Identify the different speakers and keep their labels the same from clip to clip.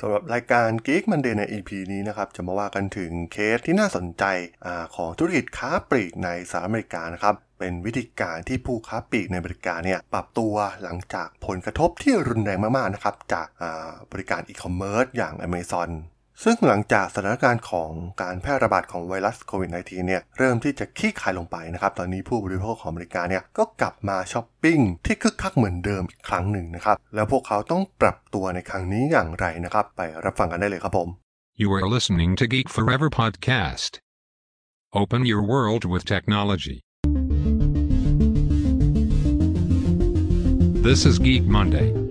Speaker 1: สำหรับรายการ Geek Monday ใน EP นี้นะครับจะมาว่ากันถึงเคสที่น่าสนใจอของธุรกิจค้าปลีกในสหรัฐอเมริกานะครับเป็นวิธีการที่ผู้ค้าปลีกในอเมริกาเนี่ยปรับตัวหลังจากผลกระทบที่รุนแรงมากๆนะครับจากบริการอีคอมเมิร์ซอย่าง Amazon ซึ่งหลังจากสถานการณ์ของการแพร่ระบาดของไวรัสโควิด -19 เนี่ยเริ่มที่จะคลี่คลายลงไปนะครับ ตอนนี้ผู้บริโภคของอเมริกาเนี่ยก็กลับมาช้อปปิ้งที่คึกคักเหมือนเดิมอีกครั้งหนึ่งนะครับ แล้วพวกเขาต้องปรับตัวในครั้งนี้อย่างไรนะครับ ไปรับฟังกันได้เลยครับผม
Speaker 2: You are listening to Geek Forever podcast. Open your world with technology. This is Geek Monday.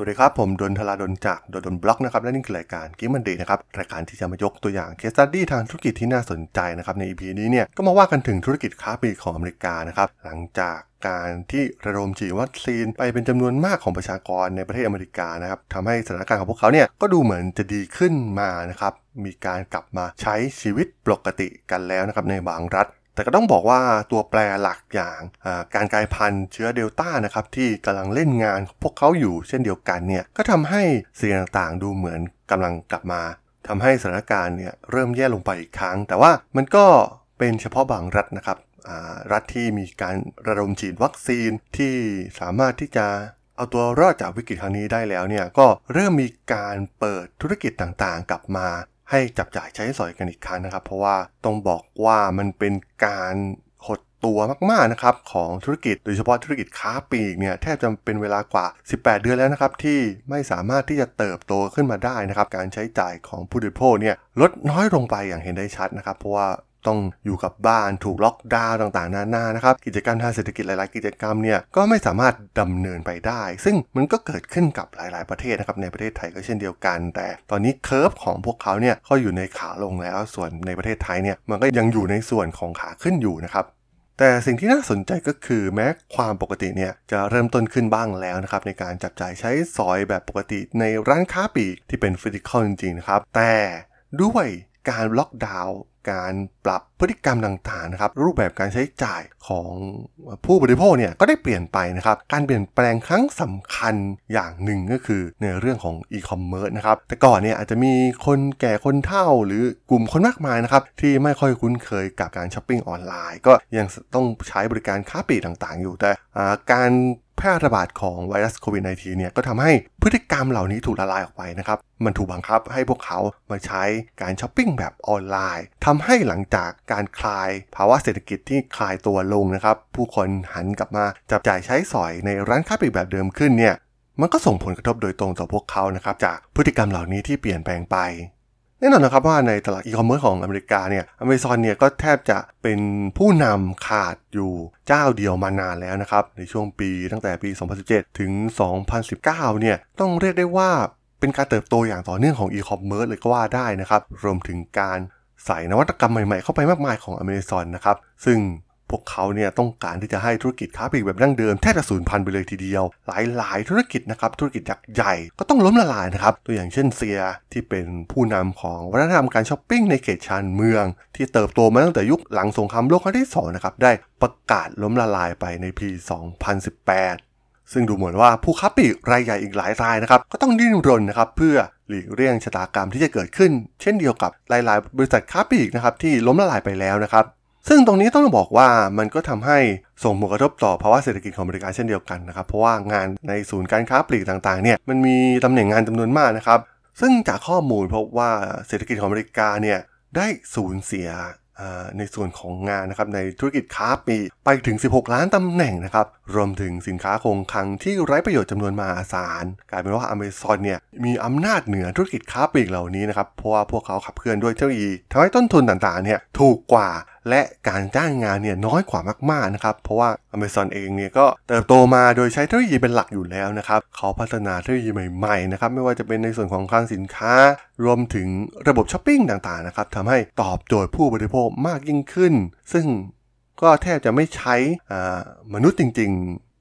Speaker 1: สวัสดีครับ ผมด.ดลจากด.ดล็อกนะครับและนี่คือรายการ Geek Monday นะครับรายการที่จะมายกตัวอย่าง case study ทางธุรกิจที่น่าสนใจนะครับใน EP นี้เนี่ยก็มาว่ากันถึงธุรกิจค้าปลีกของอเมริกานะครับหลังจากการที่ระดมฉีดวัคซีนไปเป็นจำนวนมากของประชากรในประเทศอเมริกานะครับทำให้สถานการณ์ของพวกเขาเนี่ยก็ดูเหมือนจะดีขึ้นมานะครับมีการกลับมาใช้ชีวิตปกติกันแล้วนะครับในบางรัฐ แต่ก็ต้องบอกว่าตัวแปรหลักอย่างการกลายพันธุ์เชื้อเดลต้านะครับที่กำลังเล่นงานพวกเขาอยู่เช่นเดียวกันเนี่ยก็ทำให้สิ่งต่างๆ ดูเหมือนกำลังกลับมาทำให้สถานการณ์เนี่ยเริ่มแย่ลงไปอีกครั้ง แต่ว่ามันก็เป็นเฉพาะบางรัฐนะครับรัฐที่มีการระดมฉีดวัคซีนที่สามารถที่จะเอาตัวรอดจากวิกฤตครั้งนี้ได้แล้วเนี่ยก็เริ่มมีการเปิดธุรกิจต่างๆ กลับมา ให้จับจ่ายใช้สอยกันอีกครั้งนะครับ เพราะว่าต้องบอกว่ามันเป็นการหดตัวมากๆนะครับของธุรกิจโดยเฉพาะธุรกิจค้าปลีกเนี่ยแทบจะเป็นเวลากว่า 18 เดือนแล้วนะครับที่ไม่สามารถที่จะเติบโตขึ้นมาได้นะครับ การใช้จ่ายของผู้บริโภคเนี่ยลดน้อยลงไปอย่างเห็นได้ชัดนะครับ เพราะว่า ต้องอยู่กับบ้านถูกล็อกดาวน์ต่างๆนานานะครับ กิจการทางเศรษฐกิจหลายๆ กิจกรรมเนี่ยก็ไม่สามารถดำเนินไปได้ ซึ่งมันก็เกิดขึ้นกับหลายๆประเทศนะครับในประเทศไทยก็เช่นเดียวกัน แต่ตอนนี้ curve ของพวกเขาเนี่ยก็อยู่ในขาลงแล้วส่วนในประเทศไทยเนี่ยมันก็ยังอยู่ในส่วนของขาขึ้นอยู่นะครับแต่สิ่งที่น่าสนใจก็คือแม้ความปกติเนี่ยจะเริ่มต้นขึ้นบ้างแล้วนะครับในการจับจ่ายใช้สอยแบบปกติในร้านค้าปลีกที่เป็น physical จริงๆนะครับแต่ด้วยการล็อกดาวน์ การปรับพฤติกรรมต่างๆนะครับรูปแบบการใช้จ่ายของผู้บริโภคเนี่ยก็ได้เปลี่ยนไปนะครับการเปลี่ยนแปลงครั้งสำคัญอย่างหนึ่งก็คือในเรื่องของอีคอมเมิร์ซนะครับแต่ก่อนเนี่ยอาจจะมีคนแก่คนเฒ่าหรือกลุ่มคนมากมายนะครับที่ไม่ค่อยคุ้นเคยกับการช้อปปิ้งออนไลน์ ก็ยังต้องใช้บริการค้าปลีกต่างๆ อยู่แต่การ แพร่ระบาดของไวรัสโควิด -19 เนี่ยก็ทำให้พฤติกรรมเหล่านี้ถูกละลายออกไปนะครับ มันถูกบังคับให้พวกเขามาใช้การช้อปปิ้งแบบออนไลน์ทำให้หลังจากการคลายภาวะเศรษฐกิจที่คลายตัวลงนะครับ ผู้คนหันกลับมาจับจ่ายใช้สอยในร้านค้าปลีกแบบเดิมขึ้นเนี่ยมันก็ส่งผลกระทบโดยตรงต่อพวกเขานะครับจากพฤติกรรมเหล่านี้ที่เปลี่ยนแปลงไป แน่นอนนะครับว่าในตลาดอีคอมเมิร์ซของอเมริกาเนี่ยอเมซอนเนี่ยก็แทบจะเป็นผู้นำขาดอยู่เจ้าเดียวมานานแล้วนะครับ ในช่วงปีตั้งแต่ปี 2017 ถึง 2019 เนี่ยต้องเรียกได้ว่าเป็นการเติบโตอย่างต่อเนื่องของอีคอมเมิร์ซเลยก็ว่าได้นะครับ รวมถึงการใส่นวัตกรรมใหม่ๆเข้าไปมากมายของอเมซอนนะครับ ซึ่ง พวกเขาเนี่ยต้องการที่จะให้ธุรกิจค้าปลีกแบบดั้งเดิมแทบจะสูญพันธุ์ไปเลยทีเดียว หลายๆ ธุรกิจนะครับธุรกิจยักษ์ใหญ่ก็ต้องล้มละลายนะครับตัวอย่างเช่นเซียที่เป็นผู้นำของวัฒนธรรมการช้อปปิ้งในเขตชานเมือง ที่เติบโตมาตั้งแต่ยุคหลังสงครามโลกครั้งที่2นะครับได้ประกาศล้มละลายไปในปี 2018ซึ่งดูเหมือนว่าผู้ค้าปลีกรายใหญ่อีกหลายรายนะครับ ก็ต้องดิ้นรนนะครับเพื่อหลีกเลี่ยงชะตากรรมที่จะเกิดขึ้น เช่นเดียวกับหลาย ๆ บริษัทค้าปลีกนะครับที่ล้มละลายไปแล้วนะครับ ซึ่งตรงนี้ต้องบอกว่ามันก็ทำให้ส่งผลกระทบต่อภาวะเศรษฐกิจของอเมริกาเช่นเดียวกันนะครับ เพราะว่างานในศูนย์การค้าปลีกต่างๆเนี่ยมันมีตำแหน่งงานจำนวนมากนะครับ ซึ่งจากข้อมูลพบว่าเศรษฐกิจของอเมริกาเนี่ยได้สูญเสียในส่วนของงานนะครับในธุรกิจค้าปีไปถึง 16 ล้านตำแหน่งนะครับ รวมถึงสินค้าคงคลังที่ไร้ประโยชน์จำนวนมหาศาล กลายเป็นว่าอเมซอนเนี่ยมีอำนาจเหนือธุรกิจค้าปลีกเหล่านี้นะครับ เพราะว่าพวกเขาขับเคลื่อนด้วยเทคโนโลยีทำให้ต้นทุนต่างๆเนี่ยถูกกว่า และการจ้างงานเนี่ยน้อยกว่ามากๆนะครับ เพราะว่า Amazon เองเนี่ยก็เติบโตมาโดยใช้เทคโนโลยีเป็นหลักอยู่แล้วนะครับเขาพัฒนาเทคโนโลยีใหม่ๆนะครับไม่ว่าจะเป็นในส่วนของคลังสินค้า รวมถึงระบบช้อปปิ้งต่างๆนะครับทำให้ตอบโจทย์ผู้บริโภคมากยิ่งขึ้น ซึ่งก็แทบจะไม่ใช้มนุษย์จริง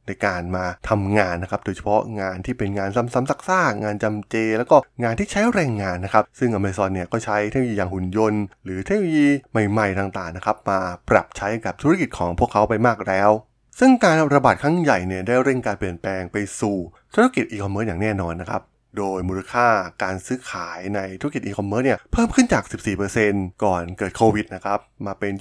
Speaker 1: ในการมาทำงานนะครับ โดยเฉพาะงานที่เป็นงานซ้ำๆซักๆงานจำเจ แล้วก็งานที่ใช้แรงงานนะครับ ซึ่ง Amazon เนี่ยก็ใช้เทคโนโลยีอย่างหุ่นยนต์ หรือเทคโนโลยีใหม่ๆต่างๆนะครับ มาปรับใช้กับธุรกิจของพวกเขาไปมากแล้ว ซึ่งการระบาดครั้งใหญ่เนี่ยได้เร่งการเปลี่ยนแปลงไปสู่ธุรกิจอีคอมเมิร์ซอย่างแน่นอนนะครับ โดยมูลค่าการซื้อขายในธุรกิจอีคอมเมิร์ซเนี่ยเพิ่มขึ้นจาก 14%ก่อนเกิดโควิดนะครับมาเป็น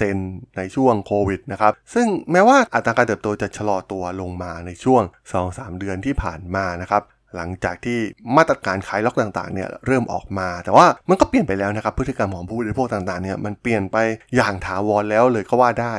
Speaker 1: 20%ในช่วงโควิดนะครับซึ่งแม้ว่าอัตราการเติบโตจะชะลอตัวลงมาในช่วง 2-3 เดือนที่ผ่านมานะครับหลังจากที่มาตรการคลายล็อกต่างๆเนี่ยเริ่มออกมา แต่ว่ามันก็เปลี่ยนไปแล้วนะครับพฤติกรรมของผู้บริโภคต่างๆเนี่ยมันเปลี่ยนไปอย่างถาวรแล้วเลยก็ว่าได้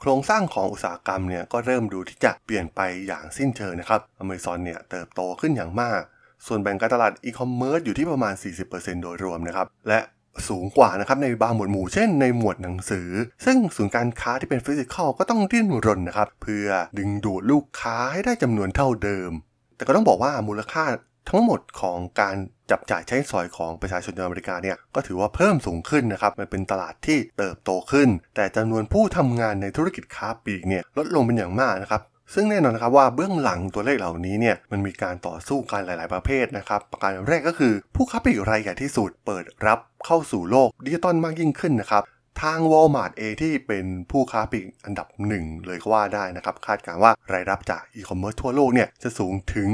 Speaker 1: โครงสร้างของอุตสาหกรรมเนี่ยก็เริ่มดูที่จะเปลี่ยนไปอย่างสิ้นเชิงนะครับอเมซอนเนี่ยเติบโตขึ้นอย่างมาก ส่วนแบ่งการตลาดอีคอมเมิร์ซอยู่ที่ประมาณ 40%โดยรวมนะครับและสูงกว่านะครับในบางหมวดหมู่เช่นในหมวดหนังสือ ซึ่งศูนย์การค้าที่เป็น physical ก็ต้องดิ้นรนนะครับ เพื่อดึงดูดลูกค้าให้ได้จำนวนเท่าเดิม แต่ก็ต้องบอกว่ามูลค่าทั้งหมดของการจับจ่ายใช้สอยของประชาชนในอเมริกาเนี่ยก็ถือว่าเพิ่มสูงขึ้นนะครับ มันเป็นตลาดที่เติบโตขึ้น แต่จำนวนผู้ทำงานในธุรกิจค้าปลีกเนี่ยลดลงเป็นอย่างมากนะครับ ซึ่งแน่นอนนะครับว่าเบื้องหลังตัวเลขเหล่านี้เนี่ยมันมีการต่อสู้กันหลาย ๆ ประเภทนะครับ ประการแรกก็คือผู้ค้าปลีกรายใหญ่ที่สุดเปิดรับเข้าสู่โลกดิจิตอลมากยิ่งขึ้นนะครับทาง Walmart เองที่เป็นผู้ค้าปลีกอันดับหนึ่งเลยก็ว่าได้นะครับ คาดการณ์ว่ารายรับจากอีคอมเมิร์ซทั่วโลกเนี่ยจะสูงถึง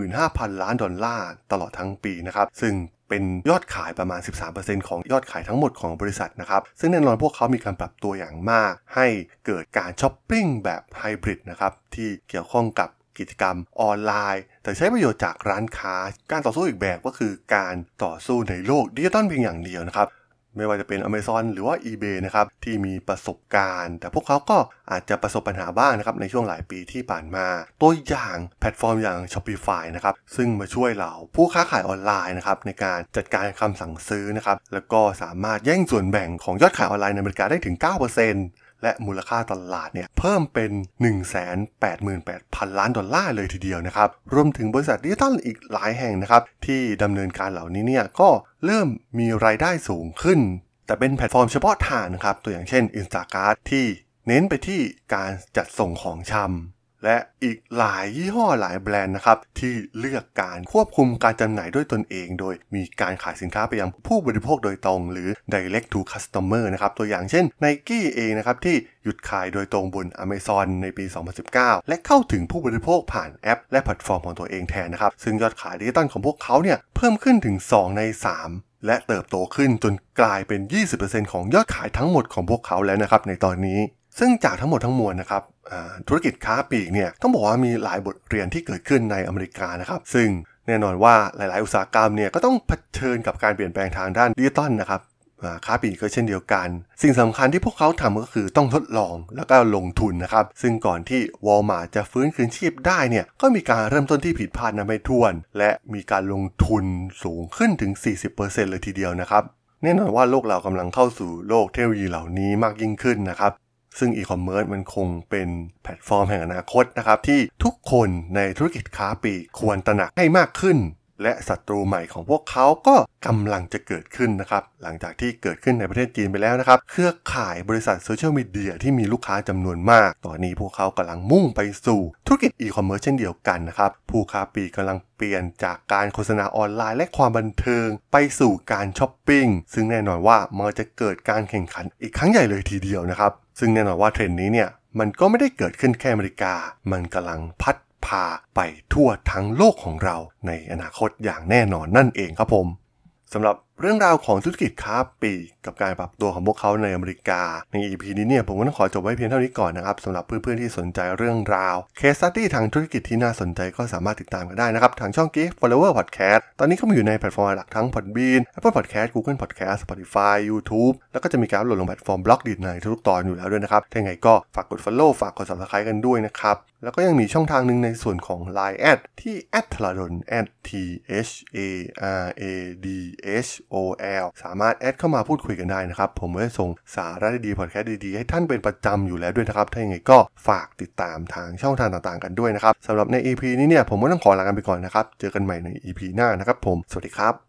Speaker 1: 75,000 ล้านดอลลาร์ตลอดทั้งปีนะครับ ซึ่ง เป็นยอดขายประมาณ 13%ของยอดขายทั้งหมดของบริษัทนะครับ ซึ่งแน่นอนพวกเขามีการปรับตัวอย่างมาก ให้เกิดการช้อปปิ้งแบบไฮบริดนะครับ ที่เกี่ยวข้องกับกิจกรรมออนไลน์ แต่ใช้ประโยชน์จากร้านค้า การต่อสู้อีกแบบก็คือการต่อสู้ในโลกดิจิตอลเพียงอย่างเดียวนะครับ ไม่ว่าจะเป็น Amazon หรือว่า eBay นะครับที่มีประสบการณ์ แต่พวกเขาก็อาจจะประสบปัญหาบ้างนะครับในช่วงหลายปีที่ผ่านมา ตัวอย่างแพลตฟอร์มอย่าง Shopify นะครับซึ่งมาช่วยเราผู้ค้าขายออนไลน์นะครับในการจัดการคำสั่งซื้อนะครับแล้วก็สามารถแย่งส่วนแบ่งของยอดขายออนไลน์ในอเมริกาได้ถึง 9% และมูลค่าตลาดเนี่ยเพิ่มเป็น 188,000 ล้านดอลลาร์เลยทีเดียวนะครับ รวมถึงบริษัทดิจิตอลอีกหลายแห่งนะครับ ที่ดำเนินการเหล่านี้เนี่ยก็เริ่มมีรายได้สูงขึ้น แต่เป็นแพลตฟอร์มเฉพาะทางนะครับ ตัวอย่างเช่น Instacart ที่เน้นไปที่การจัดส่งของชำ และอีกหลายยี่ห้อหลายแบรนด์นะครับที่เลือกการควบคุมการจำหน่ายด้วยตนเอง โดยมีการขายสินค้าไปยังผู้บริโภคโดยตรง หรือ direct to customer นะครับตัวอย่างเช่น Nike เองนะครับที่หยุดขายโดยตรงบน Amazon ในปี 2019 และเข้าถึงผู้บริโภคผ่านแอป และแพลตฟอร์มของตัวเองแทนนะครับซึ่งยอดขายดิจิตอลของพวกเขาเนี่ยเพิ่มขึ้นถึง 2 ใน 3และเติบโตขึ้นจนกลายเป็น 20%ของยอดขายทั้งหมดของพวกเขาแล้วนะครับในตอนนี้ ซึ่งจากทั้งหมดทั้งมวลนะครับธุรกิจค้าปลีกเนี่ยต้องบอกว่ามีหลายบทเรียนที่เกิดขึ้นในอเมริกานะครับ ซึ่งแน่นอนว่าหลาย ๆ อุตสาหกรรมเนี่ยก็ต้องเผชิญกับการเปลี่ยนแปลงทางด้านดิจิตอลนะครับค้าปลีกก็เช่นเดียวกัน สิ่งสำคัญที่พวกเขาทำก็คือต้องทดลองแล้วก็ลงทุนนะครับ ซึ่งก่อนที่วอลมาร์จะฟื้นคืนชีพได้เนี่ยก็มีการเริ่มต้นที่ผิดพลาดนับไม่ถ้วน และมีการลงทุนสูงขึ้นถึง 40%เลยทีเดียวนะครับแน่นอนว่าโลกเรากำลังเข้าสู่โลกเทคโนโลยีเหล่านี้มากยิ่งขึ้นนะครับ ซึ่งอีคอมเมิร์ซมันคงเป็นแพลตฟอร์มแห่งอนาคตนะครับที่ทุกคนในธุรกิจค้าปลีกควรตระหนักให้มากขึ้น และศัตรูใหม่ของพวกเขาก็กำลังจะเกิดขึ้นนะครับ หลังจากที่เกิดขึ้นในประเทศจีนไปแล้วนะครับ เครือข่ายบริษัทโซเชียลมีเดียที่มีลูกค้าจำนวนมาก ตอนนี้พวกเขากำลังมุ่งไปสู่ธุรกิจอีคอมเมิร์ซเช่นเดียวกันนะครับ ผู้ค้าปลีกกำลังเปลี่ยนจากการโฆษณาออนไลน์และความบันเทิง ไปสู่การช้อปปิ้งซึ่งแน่นอนว่ามันจะเกิดการแข่งขันอีกครั้งใหญ่เลยทีเดียวนะครับ ซึ่งแน่นอนว่าเทรนด์นี้เนี่ยมันก็ไม่ได้เกิดขึ้นแค่อเมริกา มันกำลังพัดพาไปทั่วทั้งโลกของเราในอนาคตอย่างแน่นอนนั่นเองครับผมสำหรับ เรื่องราวของธุรกิจค้าปลีกกับการปรับตัวของพวกเขาในอเมริกา ใน EP นี้เนี่ยผมก็ต้องขอจบไว้เพียงเท่านี้ก่อนนะครับสำหรับเพื่อนๆที่สนใจเรื่องราว case study ทางธุรกิจที่น่าสนใจก็สามารถติดตามกันได้นะครับ ทางช่อง Geek Forever Podcast ตอนนี้ก็มีอยู่ในแพลตฟอร์มหลักทั้ง Podbean Apple Podcast Google Podcast Spotify YouTube แล้วก็จะมีการโหลดลงแพลตฟอร์ม Blockdit ในทุกตอนอยู่แล้วด้วยนะครับถ้าไงก็ฝากกด Follow ฝากกด Subscribe กันด้วยนะครับแล้วก็ยังมีช่องทางหนึ่งในส่วนของ Line ที่ t h a r a d o n t h a r a d h o l สามารถแอดเข้ามาพูดคุยกันได้นะครับ ผมจะส่งสาระดีๆพอดแคสต์ดีๆ ให้ท่านเป็นประจำอยู่แล้วด้วยนะครับ ถ้าอย่างไรก็ฝากติดตามทางช่องทางต่างๆ กันด้วยนะครับสำหรับใน EP นี้เนี่ยผมก็ต้องขอลากันไปก่อนนะครับ เจอกันใหม่ใน EP หน้านะครับผม สวัสดีครับ